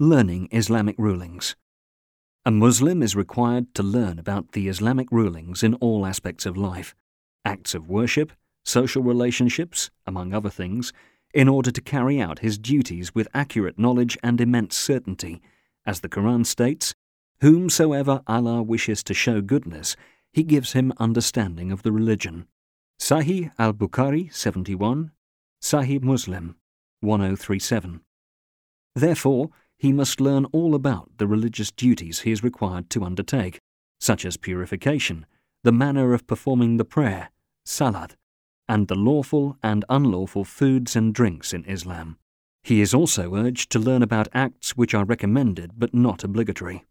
Learning Islamic Rulings. A Muslim is required to learn about the Islamic rulings in all aspects of life, acts of worship, social relationships, among other things, in order to carry out his duties with accurate knowledge and immense certainty. As the Quran states, Whomsoever Allah wishes to show goodness, He gives him understanding of the religion. Sahih al Bukhari 71, Sahih Muslim 1037. Therefore, he must learn all about the religious duties he is required to undertake, such as purification, the manner of performing the prayer, salat, and the lawful and unlawful foods and drinks in Islam. He is also urged to learn about acts which are recommended but not obligatory.